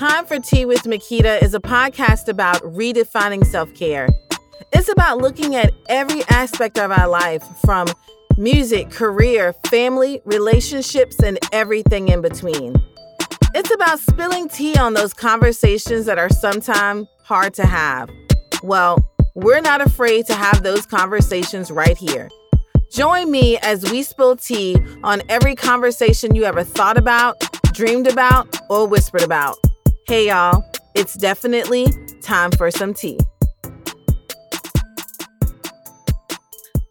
Time for Tea with Makita is a podcast about redefining self care. It's about looking at every aspect of our life from music, career, family, relationships, and everything in between. It's about spilling tea on those conversations that are sometimes hard to have. Well, we're not afraid to have those conversations right here. Join me as we spill tea on every conversation you ever thought about, dreamed about, or whispered about. Hey, y'all, it's definitely time for some tea.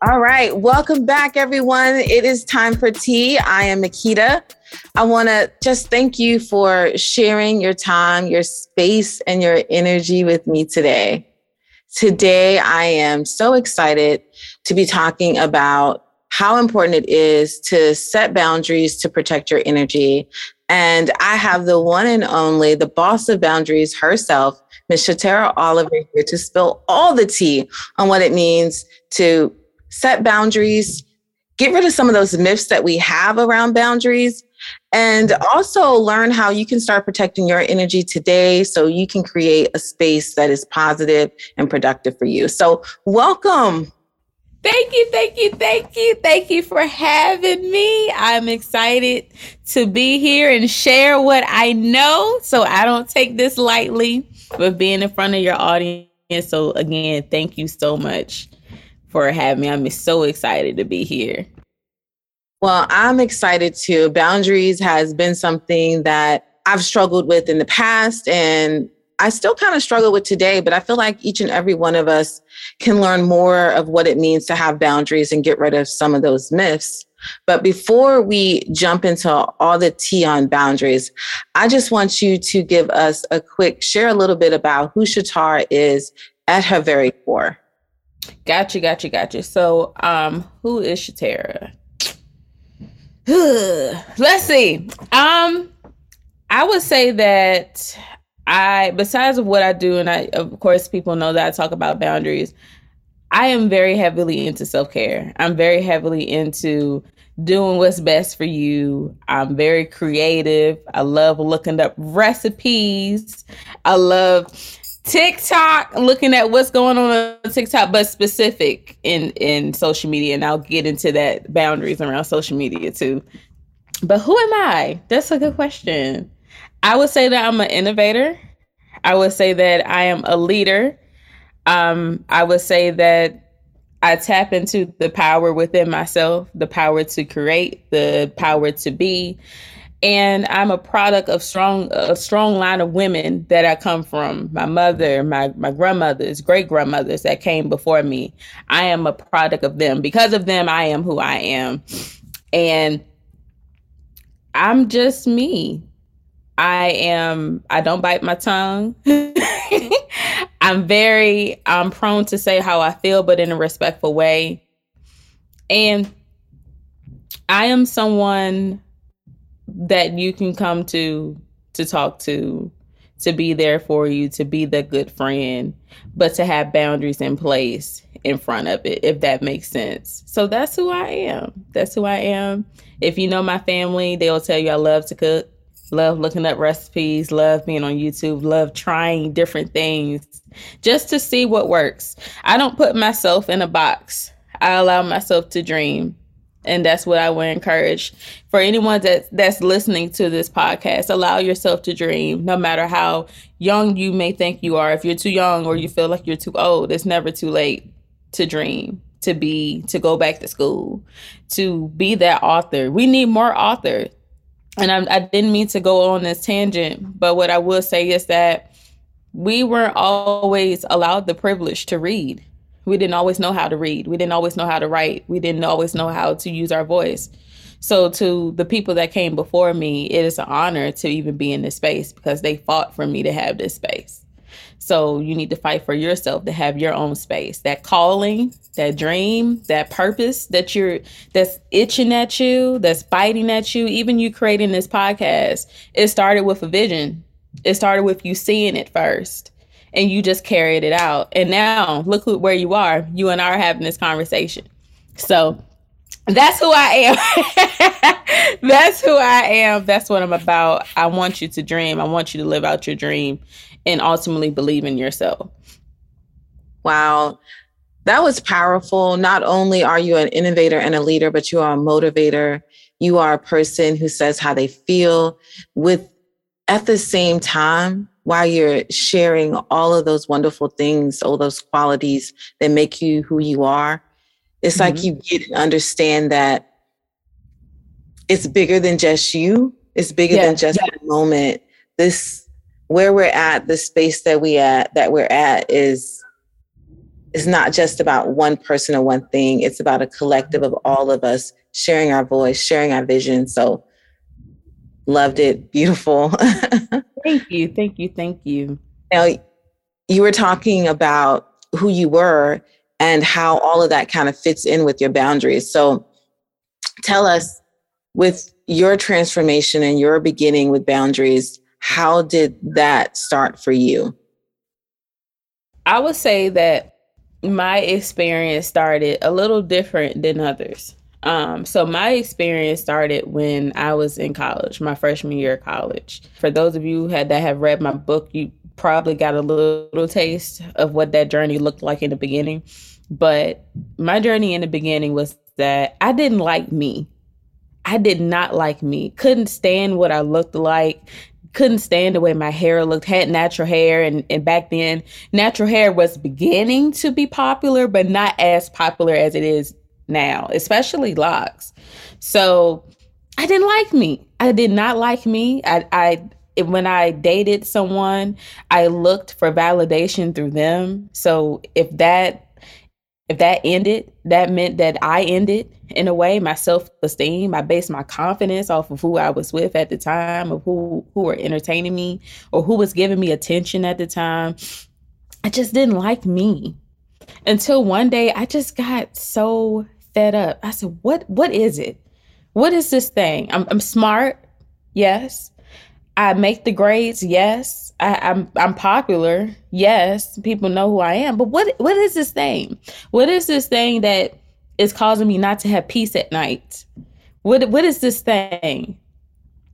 All right, welcome back, everyone. It is time for tea. I am Makita. I want to just thank you for sharing your time, your space, and your energy with me today. Today, I am so excited to be talking about how important it is to set boundaries to protect your energy. And I have the one and only, the boss of boundaries herself, Ms. Shatara Oliver, here to spill all the tea on what it means to set boundaries, get rid of some of those myths that we have around boundaries, and also learn how you can start protecting your energy today so you can create a space that is positive and productive for you. So, welcome. Thank you, thank you, thank you, thank you for having me. I'm excited to be here and share what I know. So I don't take this lightly with being in front of your audience. So again, thank you so much for having me. I'm so excited to be here. Well, I'm excited too. Boundaries has been something that I've struggled with in the past and I still kind of struggle with today, but I feel like each and every one of us can learn more of what it means to have boundaries and get rid of some of those myths. But before we jump into all the tea on boundaries, I just want you to give us a quick share a little bit about who Shatara is at her very core. Gotcha, gotcha, gotcha. So, um, who is Shatara? Let's see. Um, I would say that I, besides of what I do, and I, of course, people know that I talk about boundaries. I am very heavily into self care. I'm very heavily into doing what's best for you. I'm very creative. I love looking up recipes. I love TikTok, looking at what's going on on TikTok, but specific in in social media. And I'll get into that boundaries around social media too. But who am I? That's a good question. I would say that I'm an innovator. I would say that I am a leader. Um, I would say that I tap into the power within myself, the power to create, the power to be. And I'm a product of strong a strong line of women that I come from. My mother, my my grandmothers, great grandmothers that came before me. I am a product of them. Because of them, I am who I am. And I'm just me. I am I don't bite my tongue. I'm very I'm prone to say how I feel but in a respectful way. And I am someone that you can come to to talk to, to be there for you, to be the good friend, but to have boundaries in place in front of it, if that makes sense. So that's who I am. That's who I am. If you know my family, they'll tell you I love to cook love looking up recipes, love being on YouTube, love trying different things just to see what works. I don't put myself in a box. I allow myself to dream. And that's what I would encourage for anyone that that's listening to this podcast. Allow yourself to dream, no matter how young you may think you are. If you're too young or you feel like you're too old, it's never too late to dream, to be, to go back to school, to be that author. We need more authors and I, I didn't mean to go on this tangent, but what I will say is that we weren't always allowed the privilege to read. We didn't always know how to read. We didn't always know how to write. We didn't always know how to use our voice. So, to the people that came before me, it is an honor to even be in this space because they fought for me to have this space. So you need to fight for yourself to have your own space. That calling, that dream, that purpose that you're that's itching at you, that's biting at you, even you creating this podcast, it started with a vision. It started with you seeing it first and you just carried it out. And now look where you are. You and I are having this conversation. So That's who I am. That's who I am. That's what I'm about. I want you to dream. I want you to live out your dream and ultimately believe in yourself. Wow. That was powerful. Not only are you an innovator and a leader, but you are a motivator. You are a person who says how they feel with at the same time while you're sharing all of those wonderful things, all those qualities that make you who you are it's mm-hmm. like you get and understand that it's bigger than just you. It's bigger than just yeah. the moment. This where we're at, the space that we at that we're at is is not just about one person or one thing. It's about a collective of all of us sharing our voice, sharing our vision. So loved it. Beautiful. thank you. Thank you. Thank you. Now you were talking about who you were and how all of that kind of fits in with your boundaries. So tell us with your transformation and your beginning with boundaries, how did that start for you? I would say that my experience started a little different than others. Um, so my experience started when I was in college, my freshman year of college. For those of you had, that have read my book, you probably got a little taste of what that journey looked like in the beginning. But my journey in the beginning was that I didn't like me. I did not like me. Couldn't stand what I looked like. Couldn't stand the way my hair looked. Had natural hair, and, and back then, natural hair was beginning to be popular, but not as popular as it is now, especially locks. So I didn't like me. I did not like me. I, I when I dated someone, I looked for validation through them. So if that if that ended, that meant that I ended in a way my self esteem. I based my confidence off of who I was with at the time, of who who were entertaining me, or who was giving me attention at the time. I just didn't like me until one day I just got so fed up. I said, "What? What is it? What is this thing? I'm, I'm smart, yes. I make the grades, yes. I, am I'm, I'm popular, yes. People know who I am. But what what is this thing? What is this thing that is causing me not to have peace at night? What what is this thing?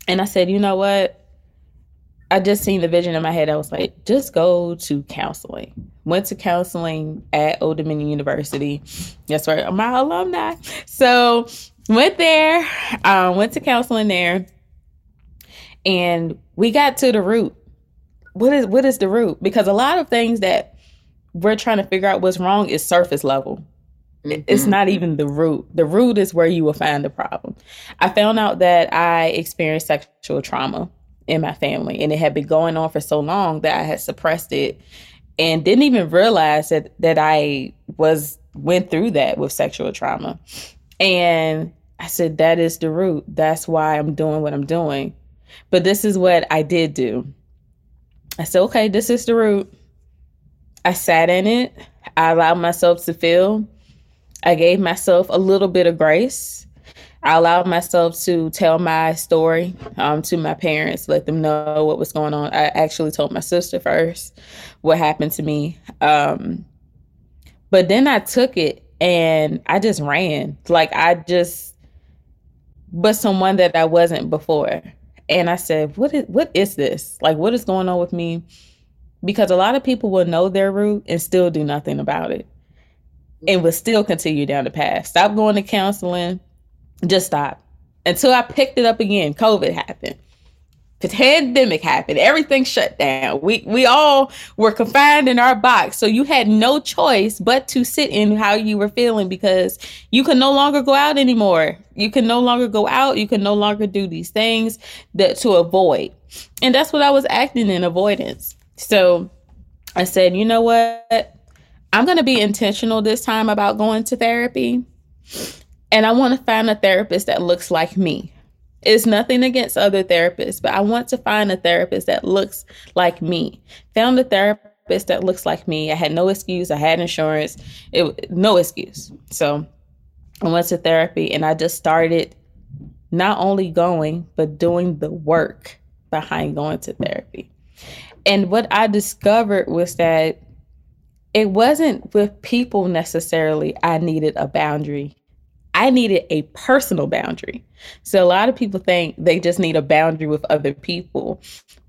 And I said, you know what? I just seen the vision in my head. I was like, just go to counseling. Went to counseling at Old Dominion University. That's where I'm my alumni. So went there, um, went to counseling there and we got to the root. What is what is the root? Because a lot of things that we're trying to figure out what's wrong is surface level. Mm-hmm. It's not even the root. The root is where you will find the problem. I found out that I experienced sexual trauma in my family and it had been going on for so long that I had suppressed it and didn't even realize that that I was went through that with sexual trauma. And I said that is the root. That's why I'm doing what I'm doing. But this is what I did do. I said, okay, this is the root. I sat in it. I allowed myself to feel. I gave myself a little bit of grace. I allowed myself to tell my story um, to my parents, let them know what was going on. I actually told my sister first what happened to me. Um, but then I took it and I just ran. Like I just was someone that I wasn't before and I said, "What is what is this? Like, what is going on with me?" Because a lot of people will know their root and still do nothing about it, and will still continue down the path. Stop going to counseling. Just stop until I picked it up again. COVID happened the pandemic happened everything shut down. We we all were confined in our box. So you had no choice but to sit in how you were feeling because you can no longer go out anymore. You can no longer go out. You can no longer do these things that to avoid. And that's what i was acting in avoidance. So i said you know what? I'm going to be intentional this time about going to therapy and i want to find a therapist that looks like me it's nothing against other therapists, but I want to find a therapist that looks like me. Found a therapist that looks like me. I had no excuse. I had insurance. It no excuse. So I went to therapy and I just started not only going, but doing the work behind going to therapy. And what I discovered was that it wasn't with people necessarily I needed a boundary. I needed a personal boundary. So a lot of people think they just need a boundary with other people,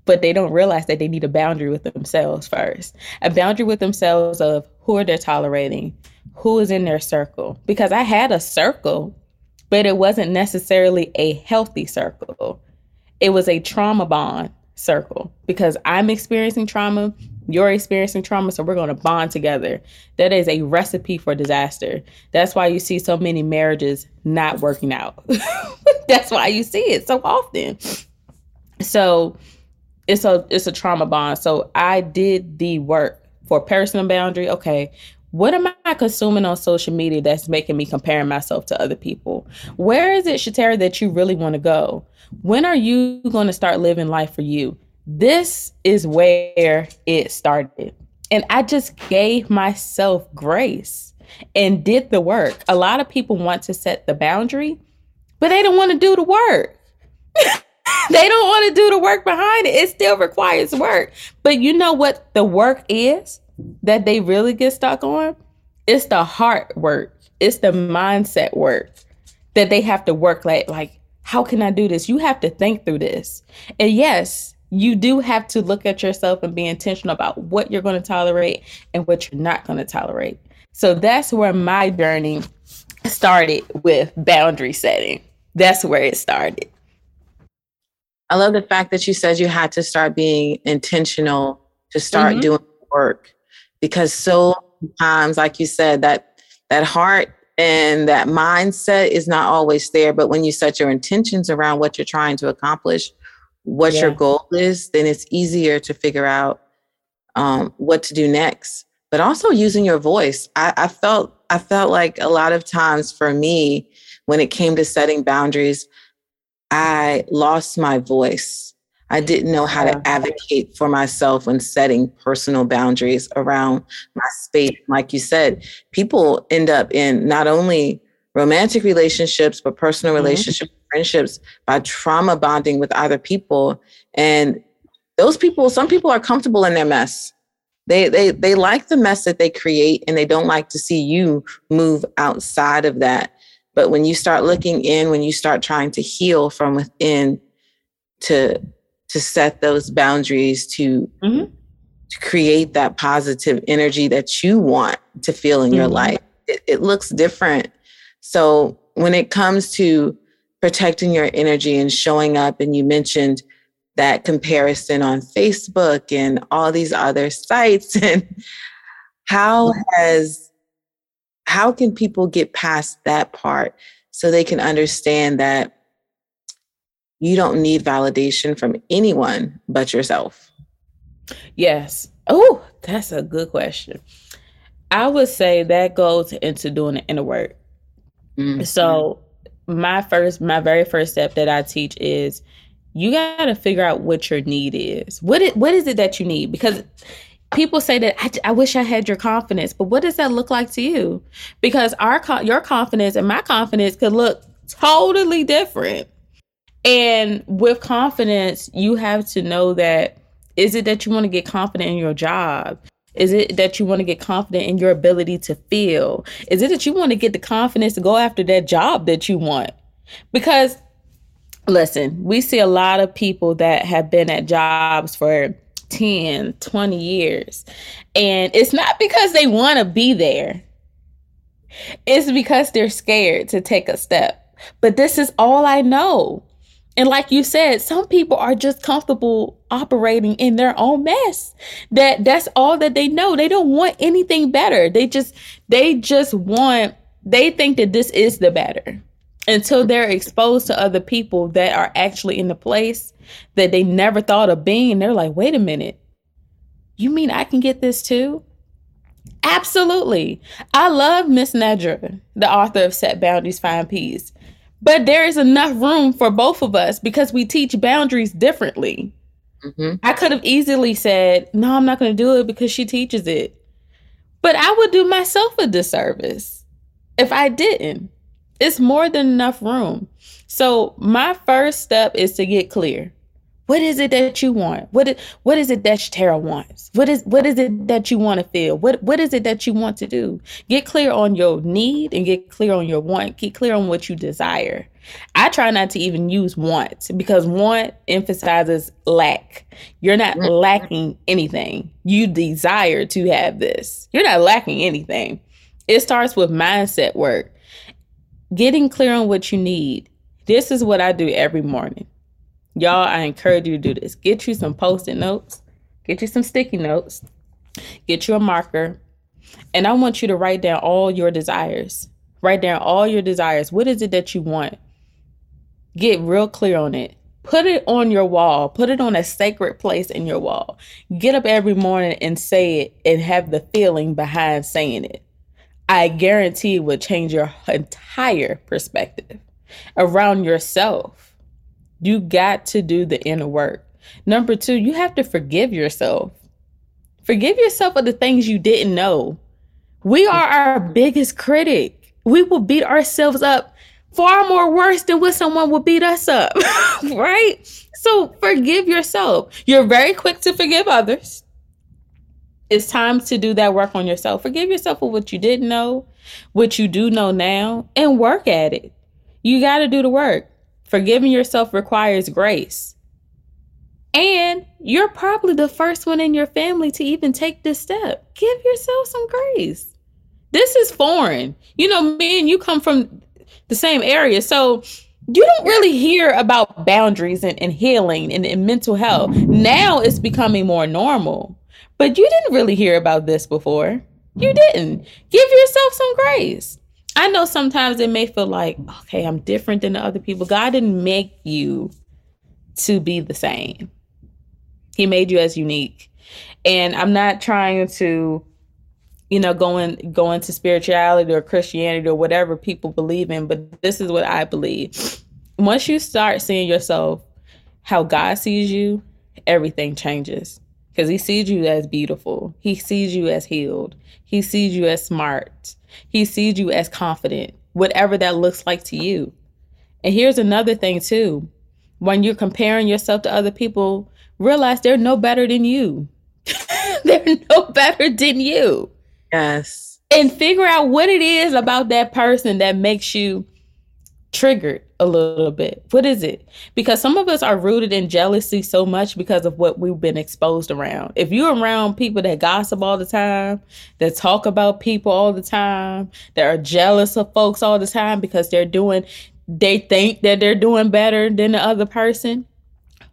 but they don't realize that they need a boundary with themselves first. A boundary with themselves of who are they tolerating, who is in their circle. Because I had a circle, but it wasn't necessarily a healthy circle. It was a trauma bond circle because I'm experiencing trauma, you're experiencing trauma, so we're going to bond together. That is a recipe for disaster. That's why you see so many marriages not working out. That's why you see it so often. So it's a it's a trauma bond. So I did the work for personal boundary. Okay, what am I consuming on social media that's making me comparing myself to other people? Where is it, Shatara, that you really want to go? When are you going to start living life for you? This is where it started. And I just gave myself grace and did the work. A lot of people want to set the boundary, but they don't want to do the work. they don't want to do the work behind it. It still requires work. But you know what the work is that they really get stuck on? It's the heart work. It's the mindset work that they have to work like like how can I do this? You have to think through this. And yes, you do have to look at yourself and be intentional about what you're going to tolerate and what you're not going to tolerate. So that's where my journey started with boundary setting. That's where it started. I love the fact that you said you had to start being intentional to start mm-hmm. doing work because so times like you said that that heart and that mindset is not always there but when you set your intentions around what you're trying to accomplish what yeah. your goal is, then it's easier to figure out um, what to do next. But also using your voice. I, I felt I felt like a lot of times for me, when it came to setting boundaries, I lost my voice. I didn't know how to advocate for myself when setting personal boundaries around my space. Like you said, people end up in not only romantic relationships, but personal mm-hmm. relationships friendships by trauma bonding with other people. And those people, some people are comfortable in their mess. They, they, they like the mess that they create and they don't like to see you move outside of that. But when you start looking in, when you start trying to heal from within to, to set those boundaries to, mm-hmm. to create that positive energy that you want to feel in mm-hmm. your life, it, it looks different. So when it comes to protecting your energy and showing up. And you mentioned that comparison on Facebook and all these other sites. And how has, how can people get past that part so they can understand that you don't need validation from anyone but yourself? Yes. Oh, that's a good question. I would say that goes into doing the inner work. Mm-hmm. So my first my very first step that I teach is you got to figure out what your need is. What it, what is it that you need? Because people say that I, I, wish I had your confidence, but what does that look like to you? Because our your confidence and my confidence could look totally different. And with confidence, you have to know that is it that you want to get confident in your job? Is it that you want to get confident in your ability to feel? Is it that you want to get the confidence to go after that job that you want? Because listen, we see a lot of people that have been at jobs for 10, 20 years. And it's not because they want to be there. It's because they're scared to take a step. But this is all I know. And like you said, some people are just comfortable operating in their own mess. That that's all that they know. They don't want anything better. They just they just want they think that this is the better until they're exposed to other people that are actually in the place that they never thought of being. They're like, wait a minute. You mean I can get this too? Absolutely. I love Miss Nedra, the author of Set Boundaries, Find Peace. But there is enough room for both of us because we teach boundaries differently. Mm-hmm. I could have easily said, no, I'm not going to do it because she teaches it. But I would do myself a disservice if I didn't. It's more than enough room. So, my first step is to get clear. What is it that you want? What is, what is it that Tara wants? What is what is it that you want to feel? What what is it that you want to do? Get clear on your need and get clear on your want. Get clear on what you desire. I try not to even use want because want emphasizes lack. You're not mm-hmm. lacking anything. You desire to have this. You're not lacking anything. It starts with mindset work. Getting clear on what you need. This is what I do every morning. Y'all, I encourage you to do this. Get you some post it notes, get you some sticky notes, get you a marker, and I want you to write down all your desires. Write down all your desires. What is it that you want? Get real clear on it. Put it on your wall. Put it on a sacred place in your wall. Get up every morning and say it and have the feeling behind saying it. I guarantee it will change your entire perspective around yourself. You got to do the inner work. Number two, you have to forgive yourself. Forgive yourself of the things you didn't know. We are our biggest critic. We will beat ourselves up far more worse than what someone would beat us up, right? So forgive yourself. You're very quick to forgive others. It's time to do that work on yourself. Forgive yourself for what you didn't know, what you do know now, and work at it. You got to do the work. Forgiving yourself requires grace. And you're probably the first one in your family to even take this step. Give yourself some grace. This is foreign. You know, me and you come from the same area. So you don't really hear about boundaries and, and healing and, and mental health. Now it's becoming more normal. But you didn't really hear about this before. You didn't. Give yourself some grace. I know sometimes it may feel like, okay, I'm different than the other people. God didn't make you to be the same. He made you as unique. And I'm not trying to you know, going going to spirituality or Christianity or whatever people believe in, but this is what I believe. Once you start seeing yourself how God sees you, everything changes. Because he sees you as beautiful. He sees you as healed. He sees you as smart. He sees you as confident, whatever that looks like to you. And here's another thing, too. When you're comparing yourself to other people, realize they're no better than you. they're no better than you. Yes. And figure out what it is about that person that makes you triggered a little bit. What is it? Because some of us are rooted in jealousy so much because of what we've been exposed around. If you're around people that gossip all the time, that talk about people all the time, that are jealous of folks all the time because they're doing, they think that they're doing better than the other person,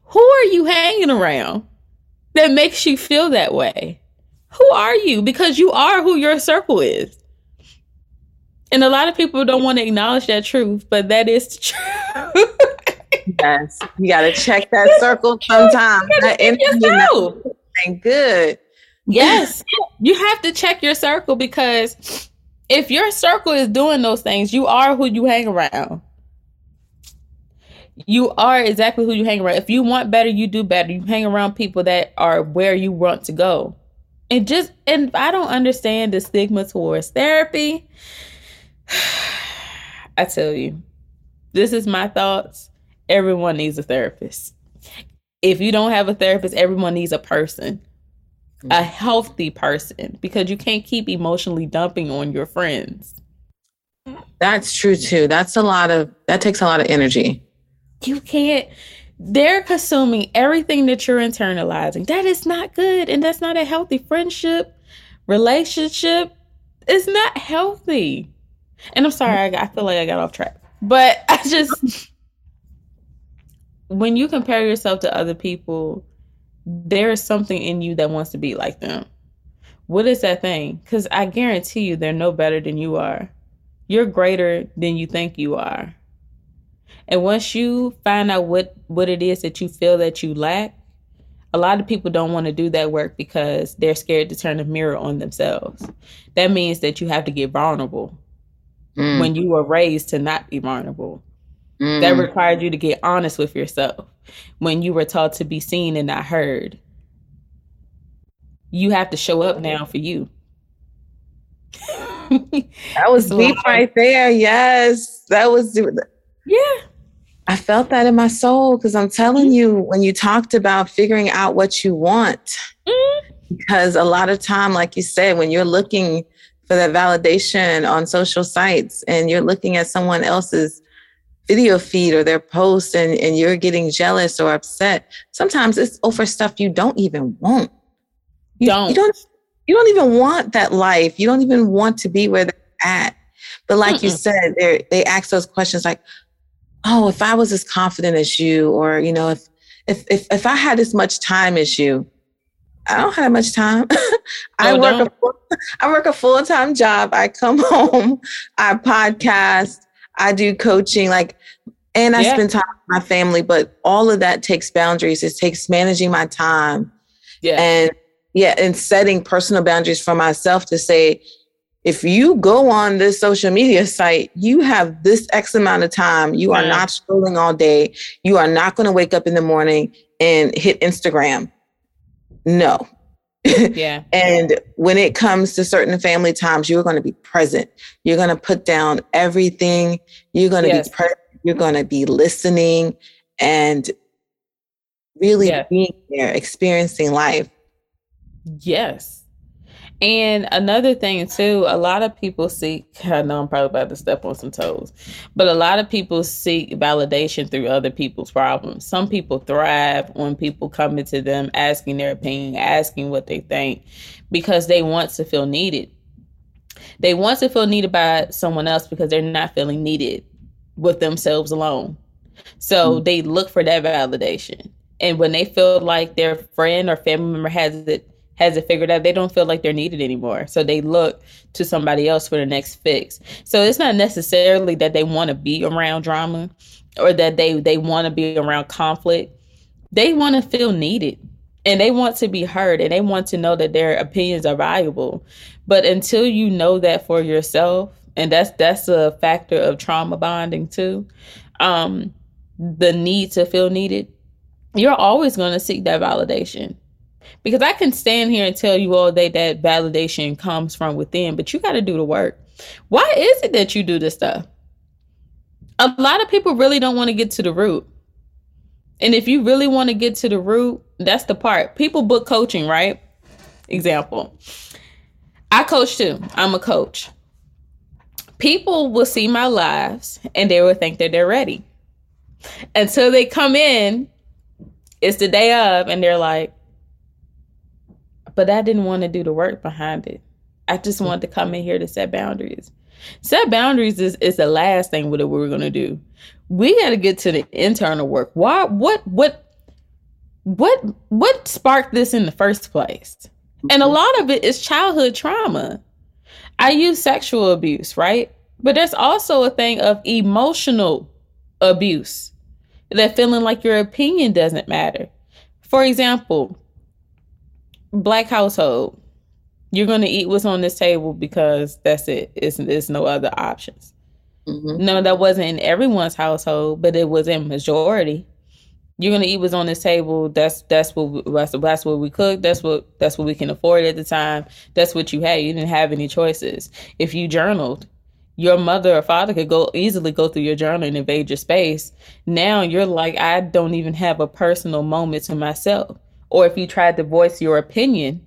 who are you hanging around that makes you feel that way? who are you? Because you are who your circle is. And a lot of people don't want to acknowledge that truth, but that is the truth. yes, you got to check that circle sometime. That energy good. Yes, you have to check your circle because if your circle is doing those things, you are who you hang around. You are exactly who you hang around. If you want better, you do better. You hang around people that are where you want to go and just and I don't understand the stigma towards therapy. I tell you, this is my thoughts. Everyone needs a therapist. If you don't have a therapist, everyone needs a person, a mm. healthy person, because you can't keep emotionally dumping on your friends. That's true too. That's a lot of that takes a lot of energy. You can't they're consuming everything that you're internalizing. That is not good. And that's not a healthy friendship, relationship. It's not healthy. And I'm sorry, I, I feel like I got off track. But I just, when you compare yourself to other people, there is something in you that wants to be like them. What is that thing? Because I guarantee you, they're no better than you are. You're greater than you think you are. And once you find out what what it is that you feel that you lack, a lot of people don't want to do that work because they're scared to turn the mirror on themselves. That means that you have to get vulnerable mm. when you were raised to not be vulnerable. Mm. That required you to get honest with yourself when you were taught to be seen and not heard. You have to show up now for you. that was deep right there. Yes. That was yeah I felt that in my soul because I'm telling you, when you talked about figuring out what you want, mm-hmm. because a lot of time, like you said, when you're looking for that validation on social sites and you're looking at someone else's video feed or their post and, and you're getting jealous or upset, sometimes it's over stuff you don't even want. You don't. You don't, you don't even want that life. You don't even want to be where they're at. But like Mm-mm. you said, they they ask those questions like, oh, if I was as confident as you, or you know, if if if if I had as much time as you, I don't have much time. I oh, work no. a I work a full time job. I come home, I podcast, I do coaching, like, and I yeah. spend time with my family. But all of that takes boundaries. It takes managing my time, yeah, and yeah, and setting personal boundaries for myself to say, if you go on this social media site, you have this X amount of time. You are not scrolling all day. You are not going to wake up in the morning and hit Instagram. No. Yeah. and when it comes to certain family times, you're going to be present. You're going to put down everything. You're going to yes. be present. You're going to be listening and really yeah. being there, experiencing life. Yes. And another thing too, a lot of people seek I know I'm probably about to step on some toes, but a lot of people seek validation through other people's problems. Some people thrive when people come into them asking their opinion, asking what they think, because they want to feel needed. They want to feel needed by someone else because they're not feeling needed with themselves alone. So mm-hmm. they look for that validation. And when they feel like their friend or family member has it has it figured out, they don't feel like they're needed anymore. So they look to somebody else for the next fix. So it's not necessarily that they want to be around drama or that they they want to be around conflict. They want to feel needed and they want to be heard and they want to know that their opinions are valuable. But until you know that for yourself, and that's that's a factor of trauma bonding too. Um, the need to feel needed, you're always going to seek that validation because I can stand here and tell you all day that validation comes from within, but you got to do the work. Why is it that you do this stuff? A lot of people really don't want to get to the root. And if you really want to get to the root, that's the part. People book coaching, right? Example. I coach too. I'm a coach. People will see my lives and they will think that they're ready. Until they come in, it's the day of, and they're like, but I didn't want to do the work behind it. I just wanted to come in here to set boundaries. Set boundaries is, is the last thing that we're gonna do. We gotta get to the internal work. Why what what what what sparked this in the first place? And a mm-hmm. lot of it is childhood trauma. I use sexual abuse, right? But there's also a thing of emotional abuse. That feeling like your opinion doesn't matter. For example, black household, you're going to eat what's on this table because that's it. It's, it's no other options. Mm-hmm. No, that wasn't in everyone's household, but it was in majority. You're gonna eat what's on this table. That's that's what we, that's, that's what we cook. That's what that's what we can afford at the time. That's what you had. You didn't have any choices. If you journaled, your mother or father could go easily go through your journal and invade your space. Now you're like, I don't even have a personal moment to myself or if you tried to voice your opinion,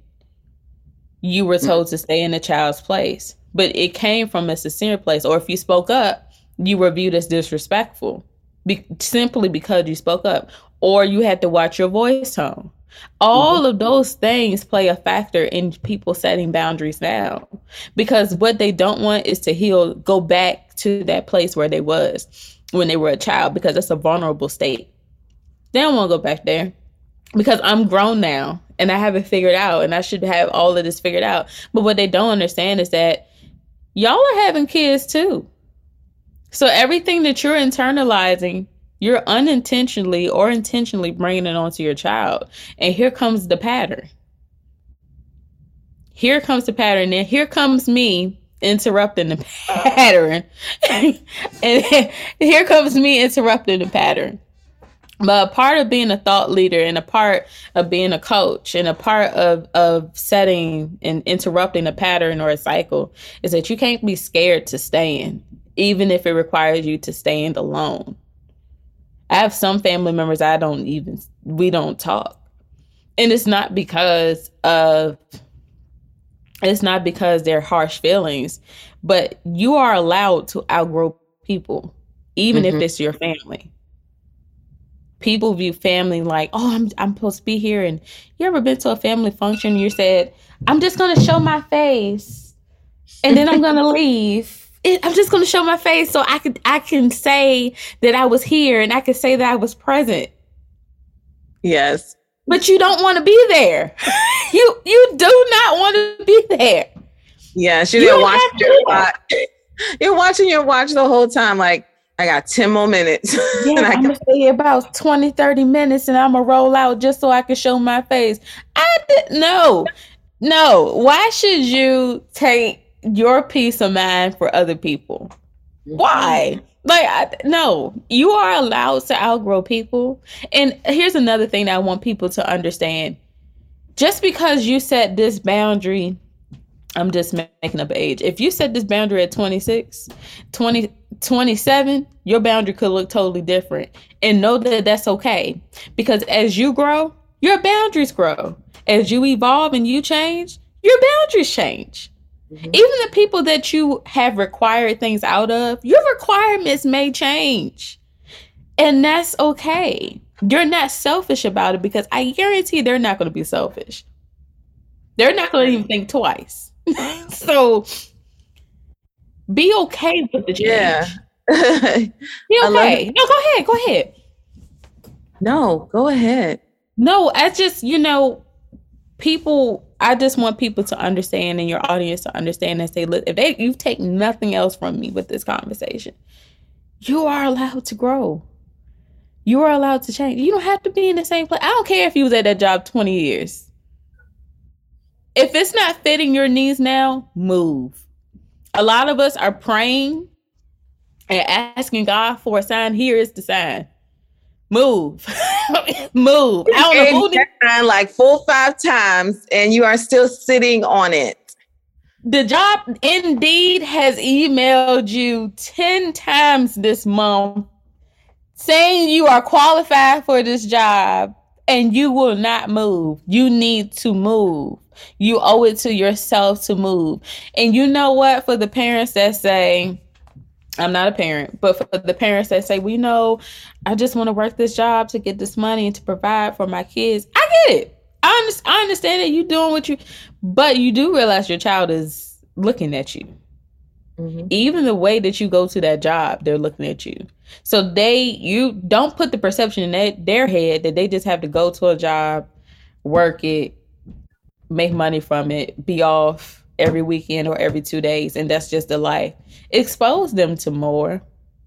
you were told to stay in the child's place. But it came from a sincere place. Or if you spoke up, you were viewed as disrespectful be- simply because you spoke up. Or you had to watch your voice tone. All mm-hmm. of those things play a factor in people setting boundaries now. Because what they don't want is to heal, go back to that place where they was when they were a child, because it's a vulnerable state. They don't want to go back there because I'm grown now and I have it figured out and I should have all of this figured out. But what they don't understand is that y'all are having kids too. So everything that you're internalizing, you're unintentionally or intentionally bringing it onto your child. And here comes the pattern. Here comes the pattern. And here comes me interrupting the pattern. and here comes me interrupting the pattern. But a part of being a thought leader and a part of being a coach and a part of, of setting and interrupting a pattern or a cycle is that you can't be scared to stand, even if it requires you to stand alone. I have some family members I don't even we don't talk. And it's not because of it's not because they're harsh feelings, but you are allowed to outgrow people, even mm-hmm. if it's your family. People view family like, oh, I'm I'm supposed to be here. And you ever been to a family function? You said, I'm just gonna show my face, and then I'm gonna leave. I'm just gonna show my face so I could I can say that I was here and I can say that I was present. Yes. But you don't want to be there. you you do not want to be there. Yes, you, you watch your watch. You're watching your watch the whole time, like I got 10 more minutes. Yeah, I'm gonna stay about 20, 30 minutes and I'm gonna roll out just so I can show my face. I did no, no. Why should you take your peace of mind for other people? Why? Like, I, no, you are allowed to outgrow people. And here's another thing that I want people to understand just because you set this boundary, I'm just making up age. If you set this boundary at 26, 20, 27, your boundary could look totally different. And know that that's okay. Because as you grow, your boundaries grow. As you evolve and you change, your boundaries change. Mm-hmm. Even the people that you have required things out of, your requirements may change. And that's okay. You're not selfish about it because I guarantee they're not going to be selfish. They're not going to even think twice. so be okay with the change. Yeah. be okay. No, go ahead. Go ahead. No, go ahead. No, I just, you know, people I just want people to understand and your audience to understand and say, look, if they you take nothing else from me with this conversation, you are allowed to grow. You are allowed to change. You don't have to be in the same place. I don't care if you was at that job 20 years. If it's not fitting your needs now, move. A lot of us are praying and asking God for a sign. Here is the sign move, move. I don't know who like four five times, and you are still sitting on it. The job indeed has emailed you ten times this month, saying you are qualified for this job, and you will not move. You need to move. You owe it to yourself to move. And you know what? For the parents that say I'm not a parent, but for the parents that say, we know I just want to work this job to get this money and to provide for my kids, I get it. I, under- I understand that you're doing what you, but you do realize your child is looking at you. Mm-hmm. Even the way that you go to that job, they're looking at you. So they, you don't put the perception in they, their head that they just have to go to a job, work it, make money from it, be off every weekend or every two days, and that's just the life. Expose them to more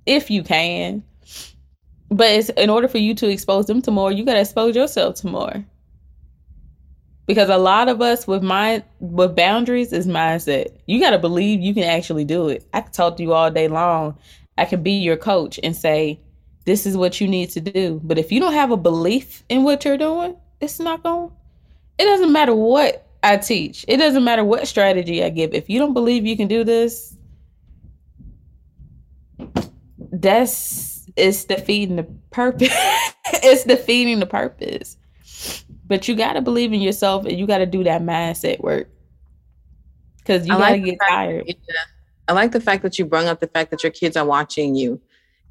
if you can. But it's, in order for you to expose them to more, you got to expose yourself to more. Because a lot of us with mind with boundaries is mindset. You got to believe you can actually do it. I can talk to you all day long. I can be your coach and say, this is what you need to do. But if you don't have a belief in what you're doing, it's not going. It doesn't matter what I teach. It doesn't matter what strategy I give. If you don't believe you can do this, that's it's defeating the purpose. it's defeating the purpose. But you got to believe in yourself and you got to do that mindset work. Cuz you got to get tired. Yeah. I like the fact that you brought up the fact that your kids are watching you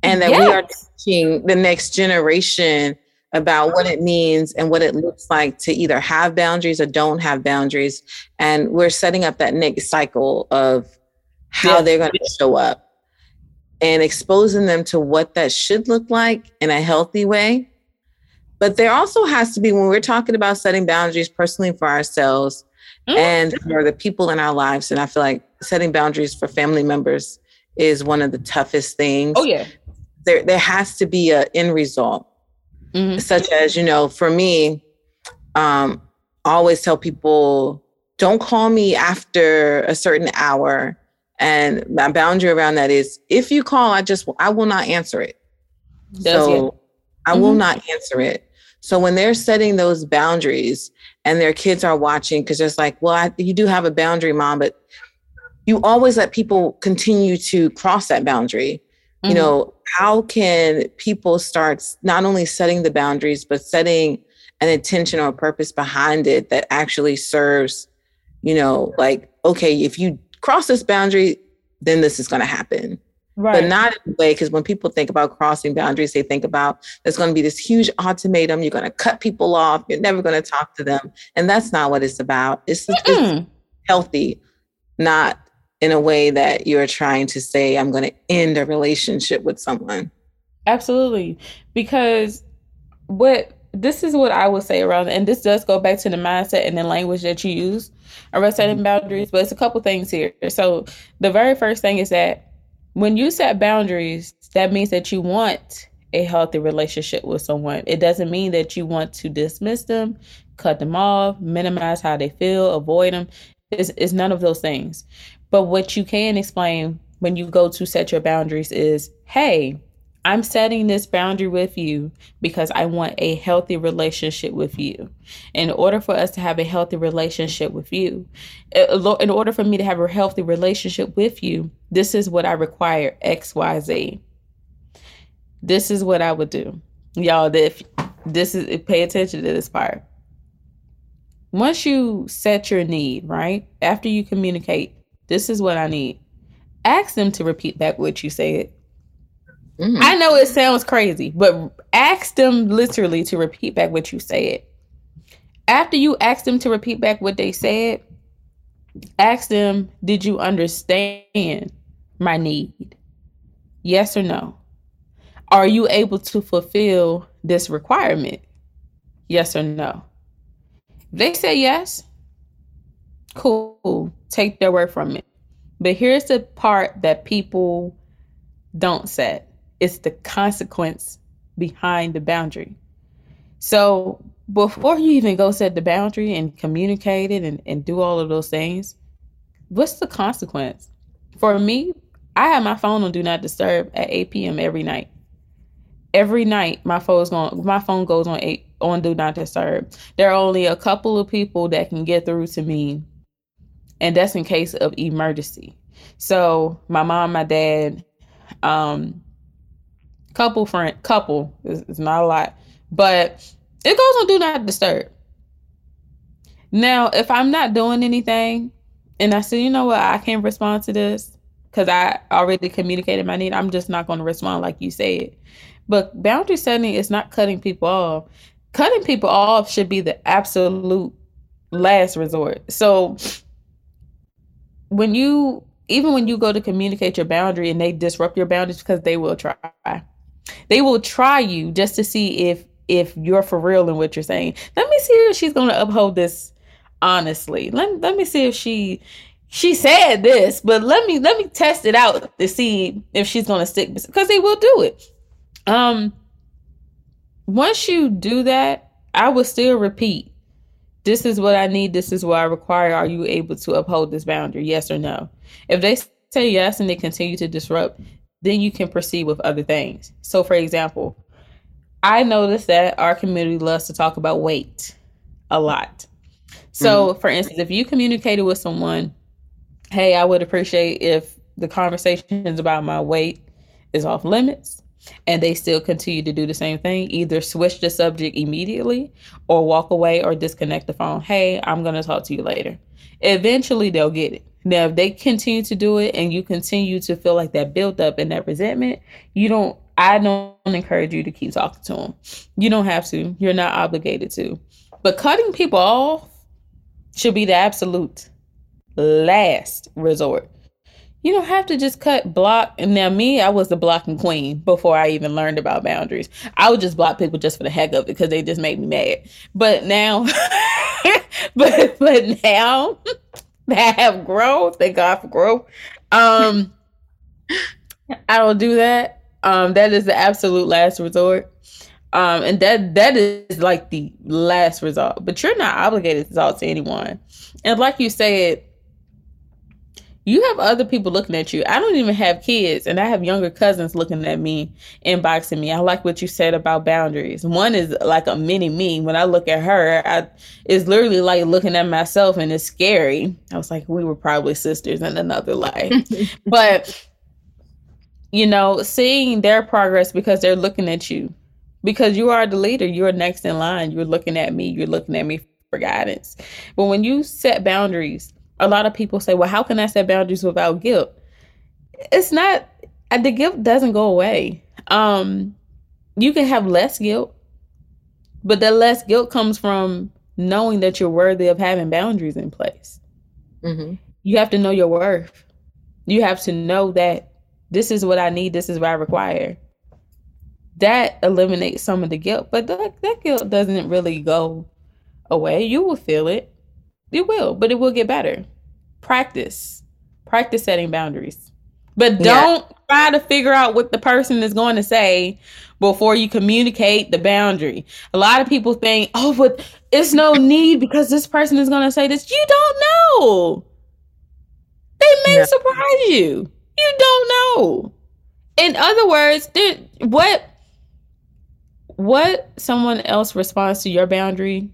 and that yes. we are teaching the next generation about what it means and what it looks like to either have boundaries or don't have boundaries. And we're setting up that next cycle of how yeah. they're going to show up and exposing them to what that should look like in a healthy way. But there also has to be, when we're talking about setting boundaries personally for ourselves mm-hmm. and for the people in our lives, and I feel like setting boundaries for family members is one of the toughest things. Oh, yeah. There, there has to be an end result mm-hmm. such as, you know, for me, um, I always tell people, don't call me after a certain hour. And my boundary around that is if you call, I just I will not answer it. Does so it. I mm-hmm. will not answer it. So when they're setting those boundaries and their kids are watching, because it's like, well, I, you do have a boundary, mom, but you always let people continue to cross that boundary Mm-hmm. You know, how can people start not only setting the boundaries, but setting an intention or a purpose behind it that actually serves, you know, like, okay, if you cross this boundary, then this is going to happen. Right. But not in a way, because when people think about crossing boundaries, they think about there's going to be this huge ultimatum. You're going to cut people off. You're never going to talk to them. And that's not what it's about. It's, it's healthy, not in a way that you're trying to say, I'm going to end a relationship with someone. Absolutely. Because what this is what I would say around, and this does go back to the mindset and the language that you use around setting mm-hmm. boundaries, but it's a couple things here. So the very first thing is that when you set boundaries, that means that you want a healthy relationship with someone. It doesn't mean that you want to dismiss them, cut them off, minimize how they feel, avoid them. It's, it's none of those things. But what you can explain when you go to set your boundaries is hey, I'm setting this boundary with you because I want a healthy relationship with you. In order for us to have a healthy relationship with you, eh, in order for me to have a healthy relationship with you, this is what I require XYZ. This is what I would do. Y'all, if this is pay attention to this part. Once you set your need, right? After you communicate, this is what I need. Ask them to repeat back what you said Mm-hmm. I know it sounds crazy, but ask them literally to repeat back what you said. After you ask them to repeat back what they said, ask them, Did you understand my need? Yes or no? Are you able to fulfill this requirement? Yes or no? If they say yes, cool. Take their word from it. But here's the part that people don't set it's the consequence behind the boundary. So before you even go set the boundary and communicate it and, and do all of those things, what's the consequence? For me, I have my phone on do not disturb at 8 p.m. every night. Every night my phone's going my phone goes on eight on do not disturb. There are only a couple of people that can get through to me. And that's in case of emergency. So my mom, my dad, um, couple friend couple is, not a lot but it goes on do not disturb. Now if i'm not doing anything and i say you know what? I can't respond to this because i already communicated my need. I'm just not going to respond like you said. But boundary setting is not cutting people off. Cutting people off should be the absolute last resort. So when you even when you go to communicate your boundary and they disrupt your boundaries because they will try they will try you just to see if if you're for real in what you're saying. Let me see if she's going to uphold this honestly. Let, let me see if she she said this, but let me let me test it out to see if she's going to stick because they will do it. Um once you do that, I will still repeat. This is what I need, this is what I require. Are you able to uphold this boundary? Yes or no? If they say yes and they continue to disrupt, then you can proceed with other things. So, for example, I noticed that our community loves to talk about weight a lot. So, mm-hmm. for instance, if you communicated with someone, hey, I would appreciate if the conversations about my weight is off limits and they still continue to do the same thing, either switch the subject immediately or walk away or disconnect the phone. Hey, I'm going to talk to you later. Eventually, they'll get it. Now, if they continue to do it and you continue to feel like that build up and that resentment, you don't, I don't encourage you to keep talking to them. You don't have to, you're not obligated to. But cutting people off should be the absolute last resort. You don't have to just cut block. And now, me, I was the blocking queen before I even learned about boundaries. I would just block people just for the heck of it because they just made me mad. But now, but but now that have growth. Thank God for growth. Um, I don't do that. Um, that is the absolute last resort. Um, and that that is like the last resort. But you're not obligated to talk to anyone. And like you said, you have other people looking at you. I don't even have kids, and I have younger cousins looking at me, inboxing me. I like what you said about boundaries. One is like a mini me. When I look at her, I, it's literally like looking at myself, and it's scary. I was like, we were probably sisters in another life. but you know, seeing their progress because they're looking at you. Because you are the leader, you're next in line. You're looking at me, you're looking at me for guidance. But when you set boundaries, a lot of people say, well, how can I set boundaries without guilt? It's not, uh, the guilt doesn't go away. Um, you can have less guilt, but the less guilt comes from knowing that you're worthy of having boundaries in place. Mm-hmm. You have to know your worth. You have to know that this is what I need, this is what I require. That eliminates some of the guilt, but that, that guilt doesn't really go away. You will feel it. You will, but it will get better. Practice. Practice setting boundaries. But don't yeah. try to figure out what the person is going to say before you communicate the boundary. A lot of people think, oh, but it's no need because this person is going to say this. You don't know. They may surprise you. You don't know. In other words, what what someone else responds to your boundary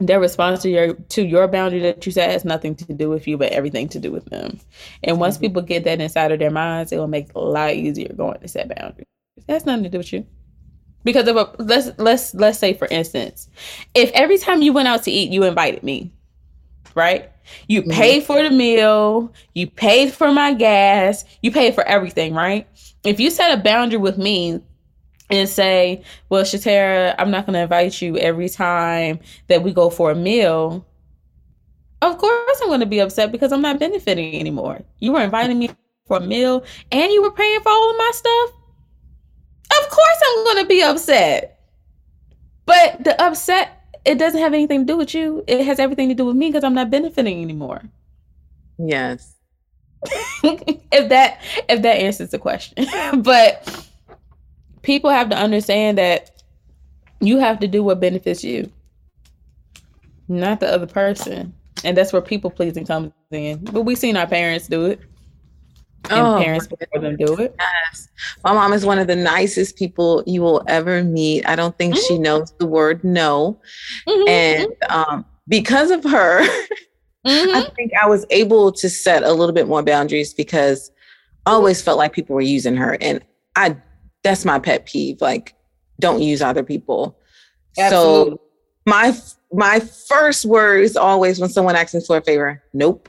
their response to your to your boundary that you set has nothing to do with you but everything to do with them. And once mm-hmm. people get that inside of their minds it will make it a lot easier going to set boundaries. That's nothing to do with you. Because of a let's let's let's say for instance if every time you went out to eat you invited me right? You mm-hmm. paid for the meal you paid for my gas you paid for everything right? If you set a boundary with me and say, well, Shatara, I'm not going to invite you every time that we go for a meal, of course I'm going to be upset because I'm not benefiting anymore. You were inviting me for a meal and you were paying for all of my stuff. Of course I'm going to be upset. But the upset, it doesn't have anything to do with you. It has everything to do with me because I'm not benefiting anymore. Yes. if that if that answers the question. but people have to understand that you have to do what benefits you, not the other person. And that's where people pleasing comes in. But we've seen our parents do it. And oh, parents before them do it. Yes. My mom is one of the nicest people you will ever meet. I don't think mm-hmm. she knows the word no. Mm-hmm. And um, because of her, mm-hmm. I think I was able to set a little bit more boundaries because I always felt like people were using her. And I that's my pet peeve. Like, don't use other people. Absolutely. So my my first word is always when someone asks me for a favor, nope.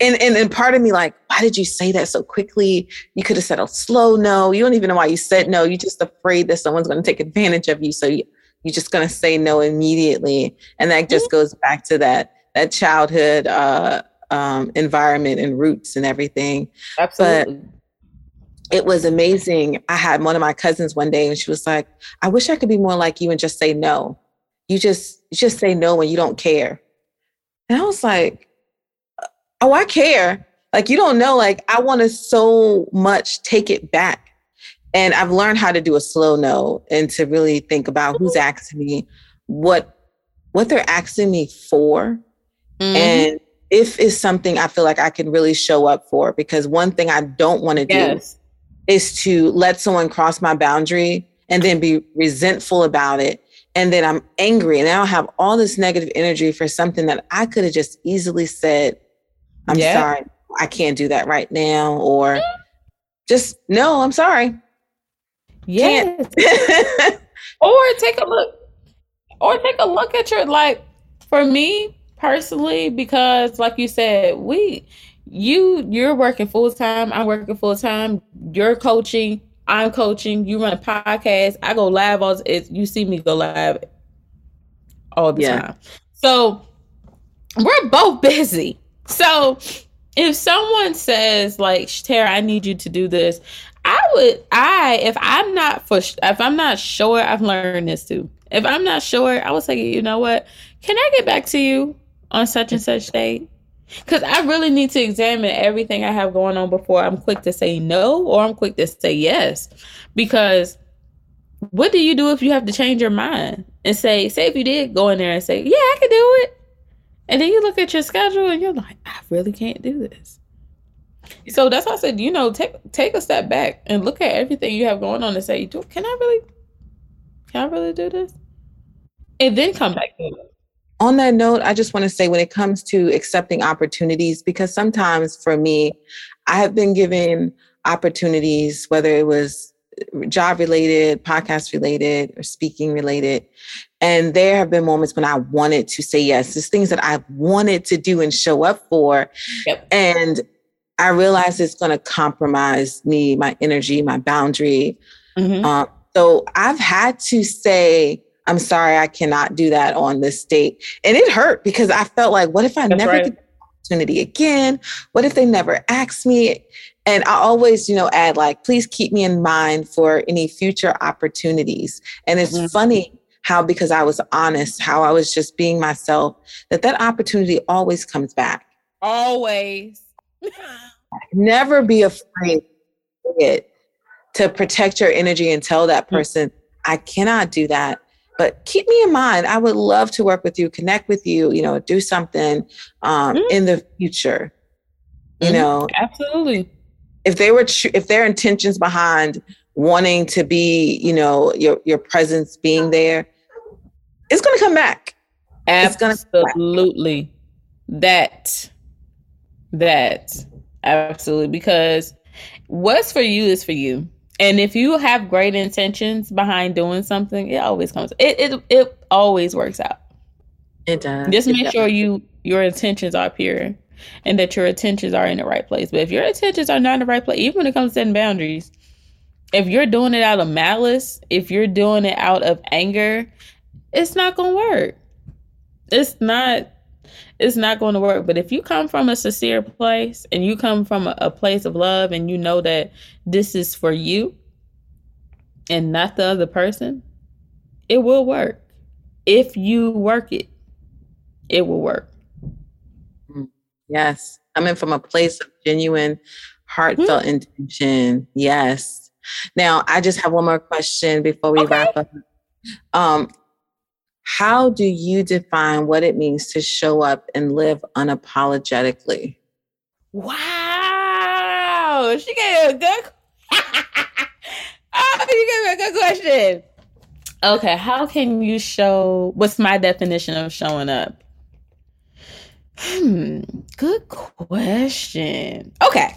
And, and and part of me like, why did you say that so quickly? You could have said a slow no. You don't even know why you said no. You're just afraid that someone's going to take advantage of you. So you, you're just going to say no immediately. And that just mm-hmm. goes back to that that childhood uh, um, environment and roots and everything. Absolutely. But it was amazing. I had one of my cousins one day and she was like, I wish I could be more like you and just say no. You just you just say no when you don't care. And I was like, oh, I care. Like you don't know, like I want to so much take it back. And I've learned how to do a slow no and to really think about who's asking me what what they're asking me for. Mm-hmm. And if it's something I feel like I can really show up for, because one thing I don't want to yes. do is to let someone cross my boundary and then be resentful about it. And then I'm angry and I have all this negative energy for something that I could have just easily said, I'm yeah. sorry, I can't do that right now. Or just, no, I'm sorry. Yeah. or take a look. Or take a look at your, like, for me personally, because like you said, we, you you're working full time i'm working full time you're coaching i'm coaching you run a podcast i go live all it, you see me go live all the yeah. time. So we're both busy. So if someone says like tara i need you to do this i would i if i'm not for if i'm not sure i've learned this too. If i'm not sure i would say you know what? Can i get back to you on such and such date because I really need to examine everything I have going on before I'm quick to say no or I'm quick to say yes. Because what do you do if you have to change your mind and say, say if you did go in there and say, yeah, I can do it. And then you look at your schedule and you're like, I really can't do this. So that's why I said, you know, take take a step back and look at everything you have going on and say, can I really, can I really do this? And then come back to it on that note, I just want to say when it comes to accepting opportunities, because sometimes for me, I have been given opportunities, whether it was job related, podcast related, or speaking related. And there have been moments when I wanted to say yes. There's things that I wanted to do and show up for. Yep. And I realized it's going to compromise me, my energy, my boundary. Mm-hmm. Um, so I've had to say, I'm sorry, I cannot do that on this date. And it hurt because I felt like, what if I That's never right. get the opportunity again? What if they never ask me? And I always, you know, add like, please keep me in mind for any future opportunities. And it's mm-hmm. funny how, because I was honest, how I was just being myself, that that opportunity always comes back. Always. Never be afraid to protect your energy and tell that mm. person, I cannot do that. But keep me in mind. I would love to work with you, connect with you, you know, do something um, mm-hmm. in the future. You mm-hmm. know, absolutely. If they were, tr- if their intentions behind wanting to be, you know, your your presence being there, it's going to come back. Absolutely. That. That. Absolutely. Because what's for you is for you. And if you have great intentions behind doing something, it always comes. It it it always works out. It does. Just make does. sure you your intentions are pure and that your intentions are in the right place. But if your intentions are not in the right place, even when it comes to setting boundaries, if you're doing it out of malice, if you're doing it out of anger, it's not gonna work. It's not it's not going to work. But if you come from a sincere place and you come from a, a place of love and you know that this is for you and not the other person, it will work. If you work it, it will work. Mm, yes. I'm in from a place of genuine, heartfelt mm-hmm. intention. Yes. Now, I just have one more question before we okay. wrap up. Um, how do you define what it means to show up and live unapologetically? Wow, she gave a good. oh, you gave me a good question. Okay, how can you show? What's my definition of showing up? Hmm, good question. Okay,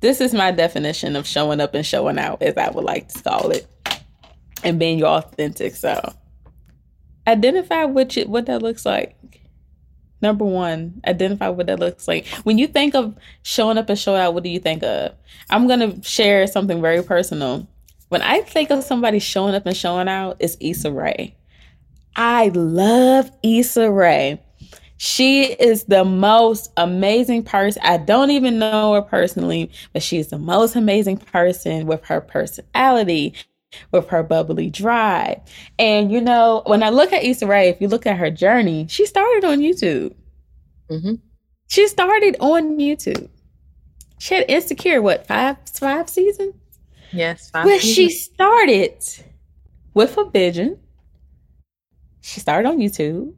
this is my definition of showing up and showing out, as I would like to call it, and being your authentic self identify what you, what that looks like. Number one, identify what that looks like. When you think of showing up and showing out, what do you think of? I'm gonna share something very personal. When I think of somebody showing up and showing out, it's Issa Rae. I love Issa Rae. She is the most amazing person. I don't even know her personally, but she's the most amazing person with her personality with her bubbly drive. And you know, when I look at Issa Rae, if you look at her journey, she started on YouTube. Mm-hmm. She started on YouTube. She had Insecure, what five five seasons? Yes, five. But she started with a vision. She started on YouTube,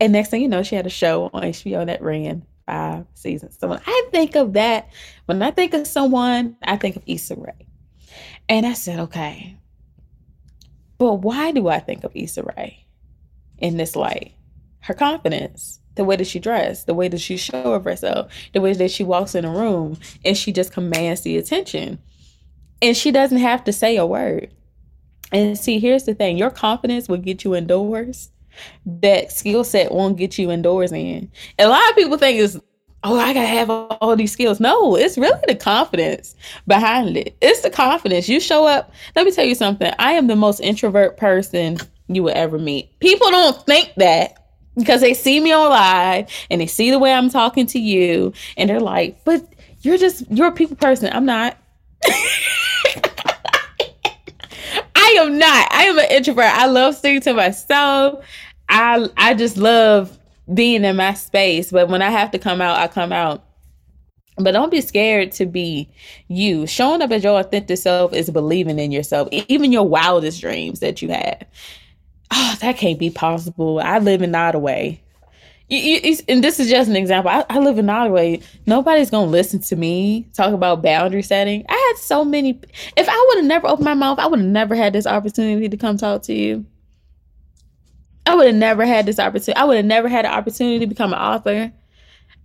and next thing you know, she had a show on HBO that ran five seasons. So when I think of that, when I think of someone, I think of Issa Rae. And I said, okay, but why do I think of Issa Rae in this light? Her confidence, the way that she dressed, the way that she show of herself, the way that she walks in a room and she just commands the attention. And she doesn't have to say a word. And see, here's the thing your confidence will get you indoors. That skill set won't get you indoors in. And a lot of people think it's oh, I gotta have all, all, these skills. No, it's really the confidence behind it. It's the confidence. You show up. Let me tell you something. I am the most introvert person you will ever meet. People don't think that because they see me on live and they see the way I'm talking to you, and they're like, but you're just you're a people person. I'm not. I am not. I am an introvert. I love sitting to myself. I I just love being in my space. But when I have to come out, I come out. But don't be scared to be you. Showing up as your authentic self is believing in yourself, even your wildest dreams that you have. Oh, that can't be possible. I live in Nottoway. You, you, and this is just an example. I, I live in Nottoway. Nobody's gonna listen to me talk about boundary setting. I had so many. If I would have never opened my mouth, I would have never had this opportunity to come talk to you. I would have never had this opportunity. I would have never had an opportunity to become an author.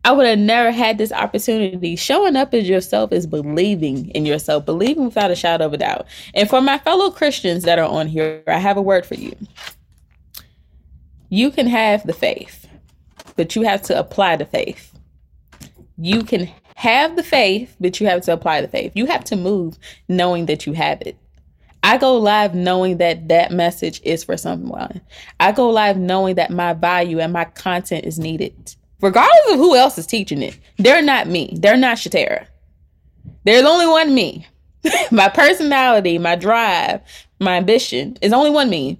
I would have never had this opportunity. Showing up as yourself is believing in yourself, believing without a shadow of a doubt. And for my fellow Christians that are on here, I have a word for you. You can have the faith, but you have to apply the faith. You can have the faith, but you have to apply the faith. You have to move knowing that you have it. I go live knowing that that message is for someone. I go live knowing that my value and my content is needed, regardless of who else is teaching it. They're not me. They're not Shatara. There's only one me. my personality, my drive, my ambition is only one me.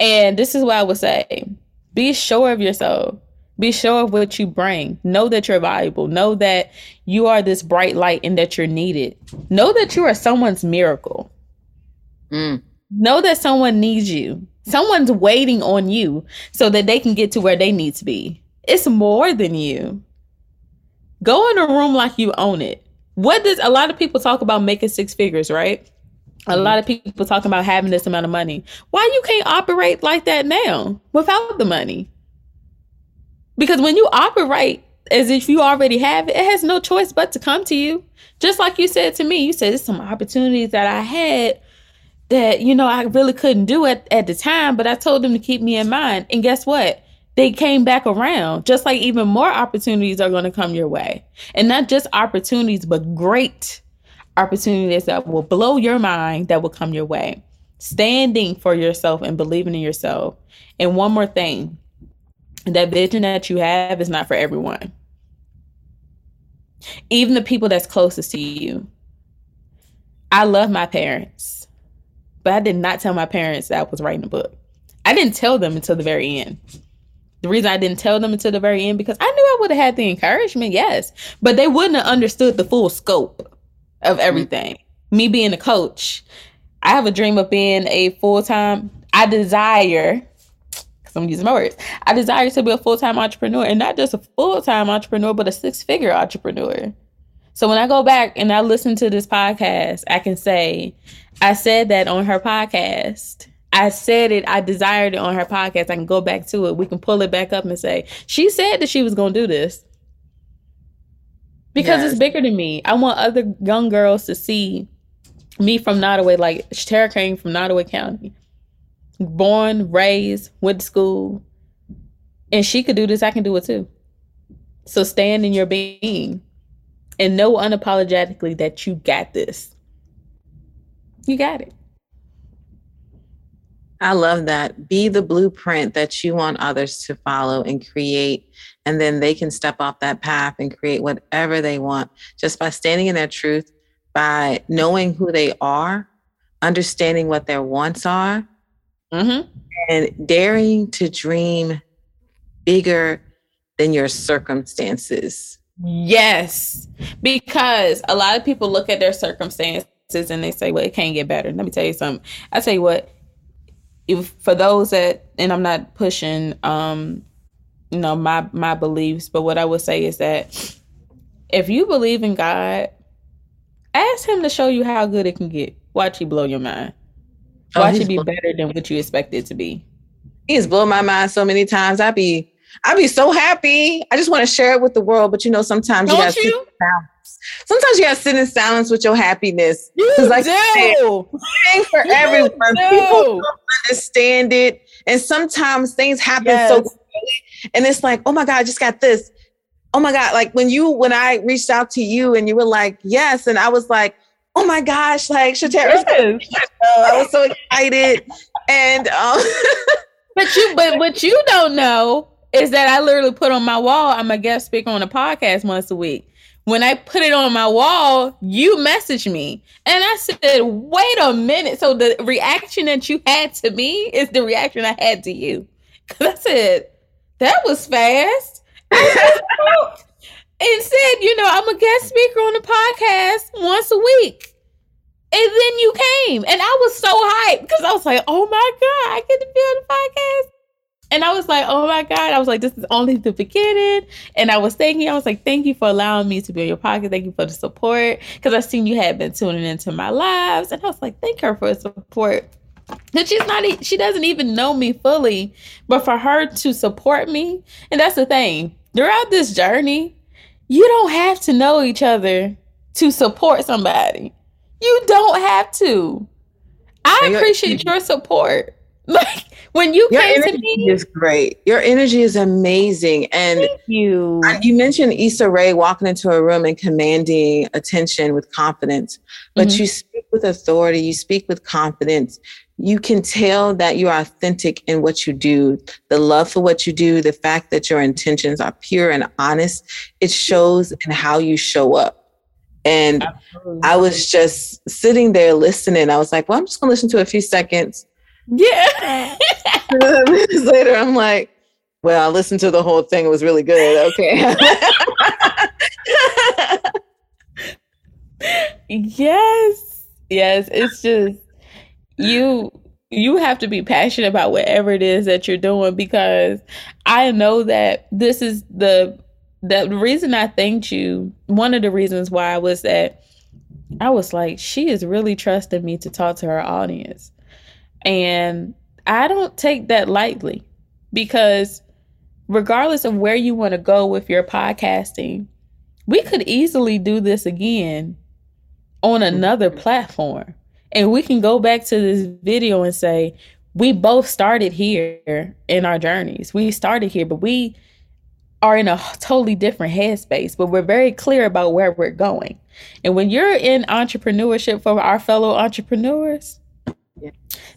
And this is what I would say be sure of yourself. Be sure of what you bring. Know that you're valuable. Know that you are this bright light and that you're needed. Know that you are someone's miracle. Mm. Know that someone needs you. Someone's waiting on you so that they can get to where they need to be. It's more than you. Go in a room like you own it. What does a lot of people talk about making six figures, right? A mm-hmm. lot of people talking about having this amount of money. Why you can't operate like that now without the money? Because when you operate as if you already have it, it has no choice but to come to you. Just like you said to me, you said there's some opportunities that I had that, you know, I really couldn't do it at the time, but I told them to keep me in mind. And guess what? They came back around, just like even more opportunities are going to come your way. And not just opportunities, but great opportunities that will blow your mind that will come your way. Standing for yourself and believing in yourself. And one more thing that vision that you have is not for everyone. Even the people that's closest to you. I love my parents but I did not tell my parents that I was writing a book. I didn't tell them until the very end. The reason I didn't tell them until the very end because I knew I would have had the encouragement, yes, but they wouldn't have understood the full scope of mm-hmm. everything. Mm-hmm. Me being a coach, I have a dream of being a full time. I desire, because I'm using my words, I desire to be a full time entrepreneur, and not just a full time entrepreneur, but a six figure entrepreneur. So when I go back and I listen to this podcast, I can say, I said that on her podcast. I said it, I desired it on her podcast. I can go back to it. We can pull it back up and say, she said that she was going to do this. Because yes. it's bigger than me. I want other young girls to see me from Nottoway, like Tara came from Nottoway County. Born, raised, went to school. And she could do this, I can do it too. So stand in your being and know unapologetically that you got this. You got it. I love that. Be the blueprint that you want others to follow and create. And then they can step off that path and create whatever they want just by standing in their truth, by knowing who they are, understanding what their wants are, mm-hmm. and daring to dream bigger than your circumstances. Yes, because a lot of people look at their circumstances and they say, well, it can't get better. Let me tell you something. I tell you what, if for those that, and I'm not pushing, um, you know, my my beliefs, but what I would say is that if you believe in God, ask Him to show you how good it can get. Watch He blow your mind. Oh, Watch oh, it be better than what you expect it to be. He's blown my mind so many times. I be I be so happy. I just want to share it with the world, but you know, sometimes Don't you, you? Sometimes you gotta sit in silence with your happiness. You like do. Thing for you everyone. Do. People don't understand it, and sometimes things happen yes. so quickly, and it's like, oh my god, I just got this. Oh my god, like when you when I reached out to you and you were like, yes, and I was like, oh my gosh, like Shatara, yes. I was so excited, and um, but you, but what you don't know is that I literally put on my wall. I'm a guest speaker on a podcast once a week when I put it on my wall, you messaged me. And I said, wait a minute. So the reaction that you had to me is the reaction I had to you. Cause I said, that was fast. and said, you know, I'm a guest speaker on the podcast once a week. And then you came. And I was so hyped because I was like, oh my God, I get to be on the podcast. And I was like, oh my God. I was like, this is only the beginning. And I was thinking, I was like, thank you for allowing me to be in your pocket. Thank you for the support. Because I've seen you had been tuning into my lives. And I was like, thank her for support. That she's not, she doesn't even know me fully, but for her to support me, and that's the thing. throughout this journey, you don't have to know each other to support somebody. You don't have to. I appreciate your support. Like when you your came to me, is great. Your energy is amazing, and Thank you. You mentioned Issa Rae walking into a room and commanding attention with confidence, but mm-hmm. you speak with authority. You speak with confidence. You can tell that you're authentic in what you do. The love for what you do, the fact that your intentions are pure and honest, it shows in how you show up. And Absolutely. I was just sitting there listening. I was like, well, I'm just going to listen to a few seconds yeah. minutes later, I'm like, well, I listened to the whole thing. It was really good. Okay. yes. Yes. It's just you you have to be passionate about whatever it is that you're doing because I know that this is the the reason I thanked you. One of the reasons why was that I was like, she is really trusting me to talk to her audience. And I don't take that lightly because regardless of where you want to go with your podcasting, we could easily do this again on mm-hmm. another platform. And we can go back to this video and say, we both started here in our journeys. We started here, but we are in a totally different headspace, but we're very clear about where we're going. And when you're in entrepreneurship for our fellow entrepreneurs,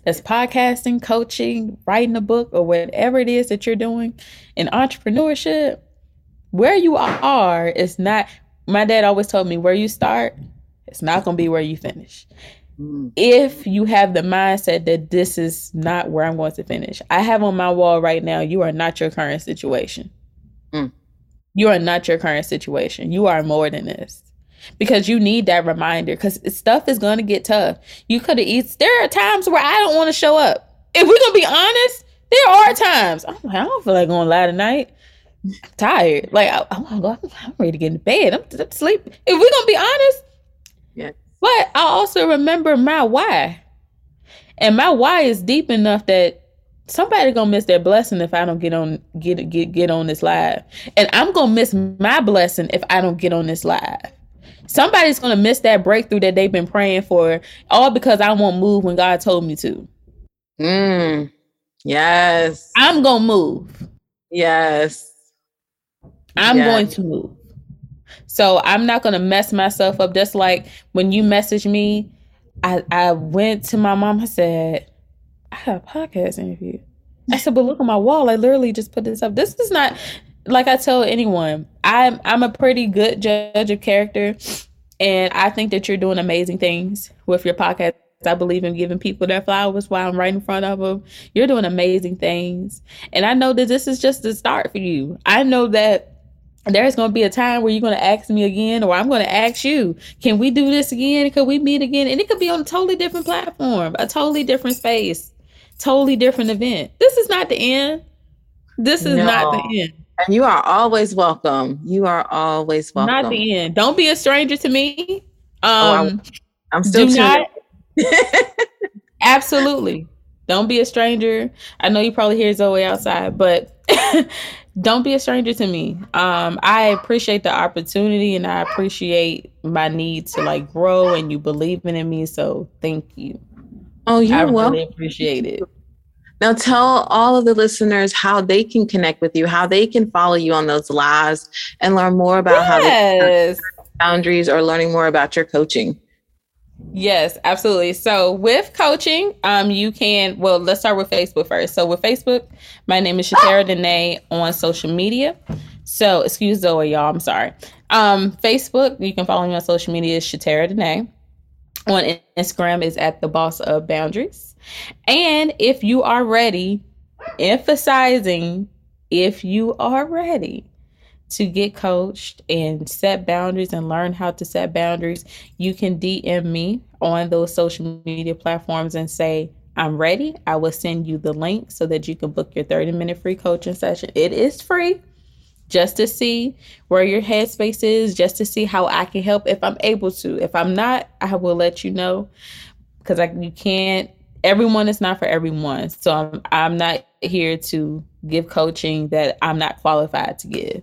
that's podcasting, coaching, writing a book, or whatever it is that you're doing in entrepreneurship, where you are is not. My dad always told me where you start, it's not going to be where you finish. Mm. If you have the mindset that this is not where I'm going to finish, I have on my wall right now, you are not your current situation. Mm. You are not your current situation. You are more than this because you need that reminder because stuff is going to get tough. You could have eaten. There are times where I don't want to show up. If we're going to be honest, there are times I'm like, I don't feel like going lie tonight. I'm tired. Like I, I want to go. I'm ready to get in bed. I'm, I'm sleep. If we're gonna be honest, yeah. But I also remember my why, and my why is deep enough that somebody gonna miss their blessing if I don't get on get get get on this live, and I'm gonna miss my blessing if I don't get on this live somebody's gonna miss that breakthrough that they've been praying for, all because I won't move when God told me to. Mm. Yes. I'm gonna move. Yes. I'm yes. going to move. So I'm not gonna mess myself up. Just like when you messaged me, I, I went to my mom. I said, I got a podcast interview. I said, but look at my wall. I literally just put this up. This is not like I tell anyone, I'm I'm a pretty good judge of character, and I think that you're doing amazing things with your podcast. I believe in giving people their flowers while I'm right in front of them. You're doing amazing things, and I know that this is just the start for you. I know that there's going to be a time where you're going to ask me again, or I'm going to ask you, can we do this again? Could we meet again? And it could be on a totally different platform, a totally different space, totally different event. This is not the end. This is no. not the end. And you are always welcome. You are always welcome. Not the end. Don't be a stranger to me. Um, oh, I, am still do not, Absolutely. Don't be a stranger. I know you probably hear Zoe outside, but don't be a stranger to me. Um, I appreciate the opportunity and I appreciate my need to like grow and you believing in me. So thank you. Oh, you're I welcome. really appreciate it. Now, tell all of the listeners how they can connect with you, how they can follow you on those lives, and learn more about yes. how they boundaries or learning more about your coaching. Yes, absolutely. So with coaching, um, you can well let's start with Facebook first. So with Facebook, my name is Shatara Dene on social media. So excuse Zoe, y'all. I'm sorry. Um, Facebook, you can follow me on social media is Shatara Dene. On Instagram is at the boss of boundaries. And if you are ready, emphasizing if you are ready to get coached and set boundaries and learn how to set boundaries, you can DM me on those social media platforms and say, I'm ready. I will send you the link so that you can book your 30 minute free coaching session. It is free just to see where your headspace is, just to see how I can help if I'm able to. If I'm not, I will let you know because you can't everyone is not for everyone. So I'm, I'm not here to give coaching that I'm not qualified to give.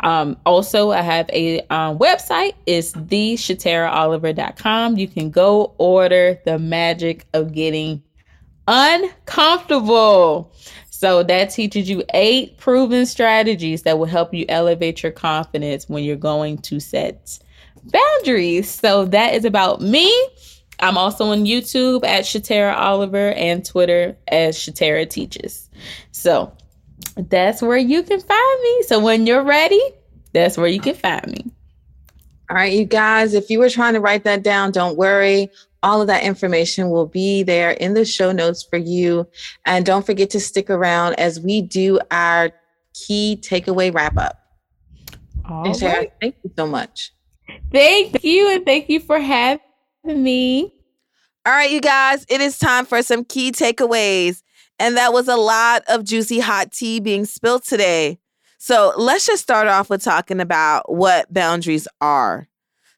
Um, also, I have a um, website. It's theshataraoliver.com. You can go order the magic of getting uncomfortable. So that teaches you eight proven strategies that will help you elevate your confidence when you're going to set boundaries. So that is about me. I'm also on YouTube at Shatara Oliver and Twitter as Shatara Teaches. So that's where you can find me. So when you're ready, that's where you can find me. All right, you guys, if you were trying to write that down, don't worry. All of that information will be there in the show notes for you. And don't forget to stick around as we do our key takeaway wrap up. All right. Thank you so much. Thank you. And thank you for having me. All right, you guys, it is time for some key takeaways. And that was a lot of juicy hot tea being spilled today. So let's just start off with talking about what boundaries are.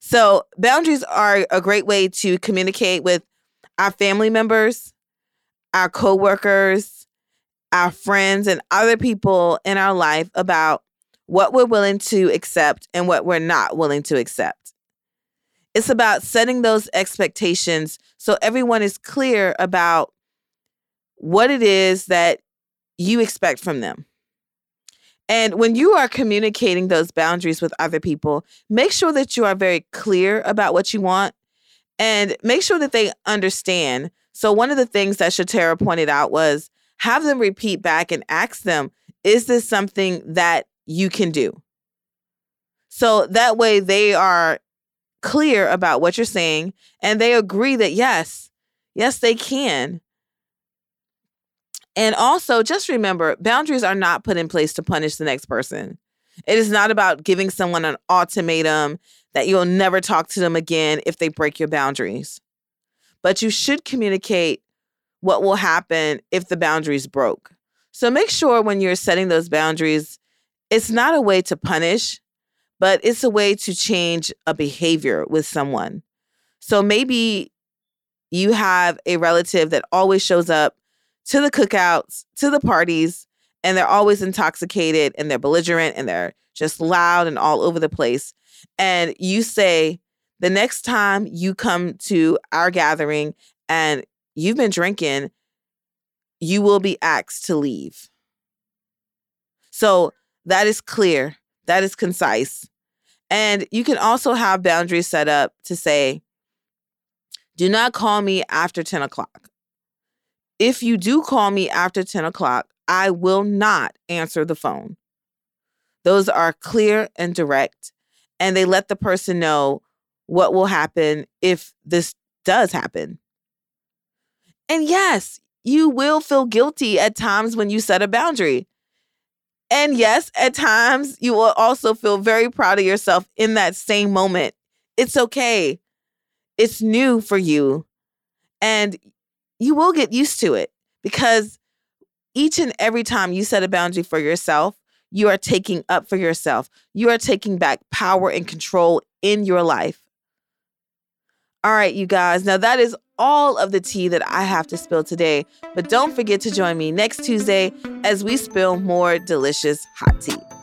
So, boundaries are a great way to communicate with our family members, our coworkers, our friends, and other people in our life about what we're willing to accept and what we're not willing to accept. It's about setting those expectations so everyone is clear about what it is that you expect from them. And when you are communicating those boundaries with other people, make sure that you are very clear about what you want and make sure that they understand. So, one of the things that Shatara pointed out was have them repeat back and ask them, is this something that you can do? So that way they are clear about what you're saying and they agree that yes, yes, they can. And also, just remember boundaries are not put in place to punish the next person. It is not about giving someone an ultimatum that you'll never talk to them again if they break your boundaries. But you should communicate what will happen if the boundaries broke. So make sure when you're setting those boundaries, it's not a way to punish, but it's a way to change a behavior with someone. So maybe you have a relative that always shows up to the cookouts, to the parties, and they're always intoxicated and they're belligerent and they're just loud and all over the place. And you say, the next time you come to our gathering and you've been drinking, you will be asked to leave. So that is clear, that is concise. And you can also have boundaries set up to say, do not call me after 10 o'clock if you do call me after 10 o'clock, I will not answer the phone. Those are clear and direct, and they let the person know what will happen if this does happen. And yes, you will feel guilty at times when you set a boundary. And yes, at times you will also feel very proud of yourself in that same moment. It's okay. It's new for you. And you will get used to it because each and every time you set a boundary for yourself, you are taking up for yourself. You are taking back power and control in your life. All right, you guys. Now, that is all of the tea that I have to spill today. But don't forget to join me next Tuesday as we spill more delicious hot tea.